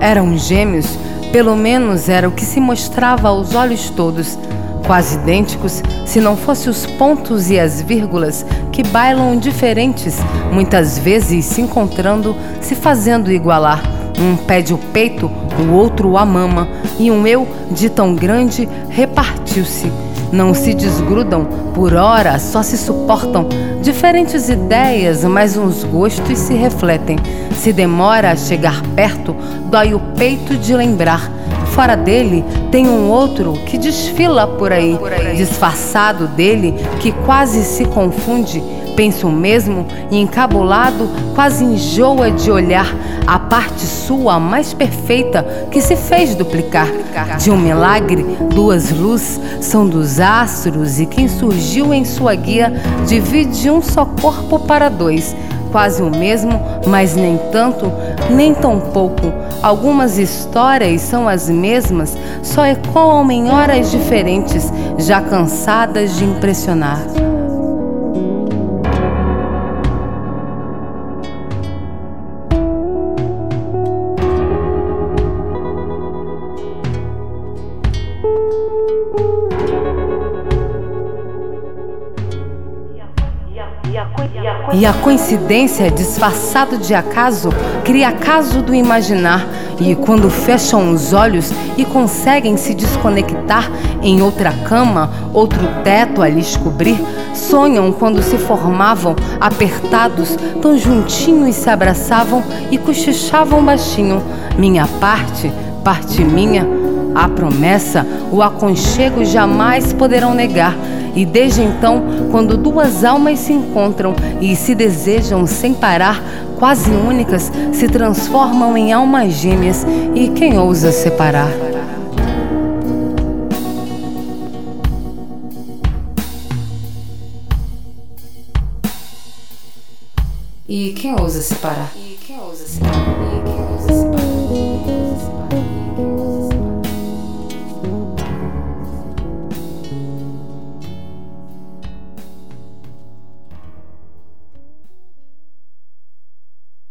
Eram gêmeos, pelo menos era o que se mostrava aos olhos todos, quase idênticos, se não fossem os pontos e as vírgulas que bailam diferentes, muitas vezes se encontrando, se fazendo igualar. Um pede o peito, o outro a mama, e um eu de tão grande repartiu-se. Não se desgrudam, por hora só se suportam. Diferentes ideias, mas uns gostos se refletem. Se demora a chegar perto, dói o peito de lembrar fora dele tem um outro que desfila por aí, disfarçado dele, que quase se confunde. Pensa o mesmo e encabulado, quase enjoa de olhar a parte sua mais perfeita que se fez duplicar. De um milagre, duas luzes são dos astros e quem surgiu em sua guia divide um só corpo para dois quase o mesmo, mas nem tanto, nem tão pouco. Algumas histórias são as mesmas, só ecoam em horas diferentes, já cansadas de impressionar. E a coincidência, disfarçado de acaso, cria acaso do imaginar. E quando fecham os olhos e conseguem se desconectar em outra cama, outro teto a lhes cobrir, sonham quando se formavam apertados, tão juntinhos se abraçavam e cochichavam baixinho. Minha parte, parte minha, a promessa, o aconchego jamais poderão negar. E desde então, quando duas almas se encontram e se desejam sem parar, quase únicas, se transformam em almas gêmeas. E quem ousa separar? E quem ousa separar? E quem ousa separar?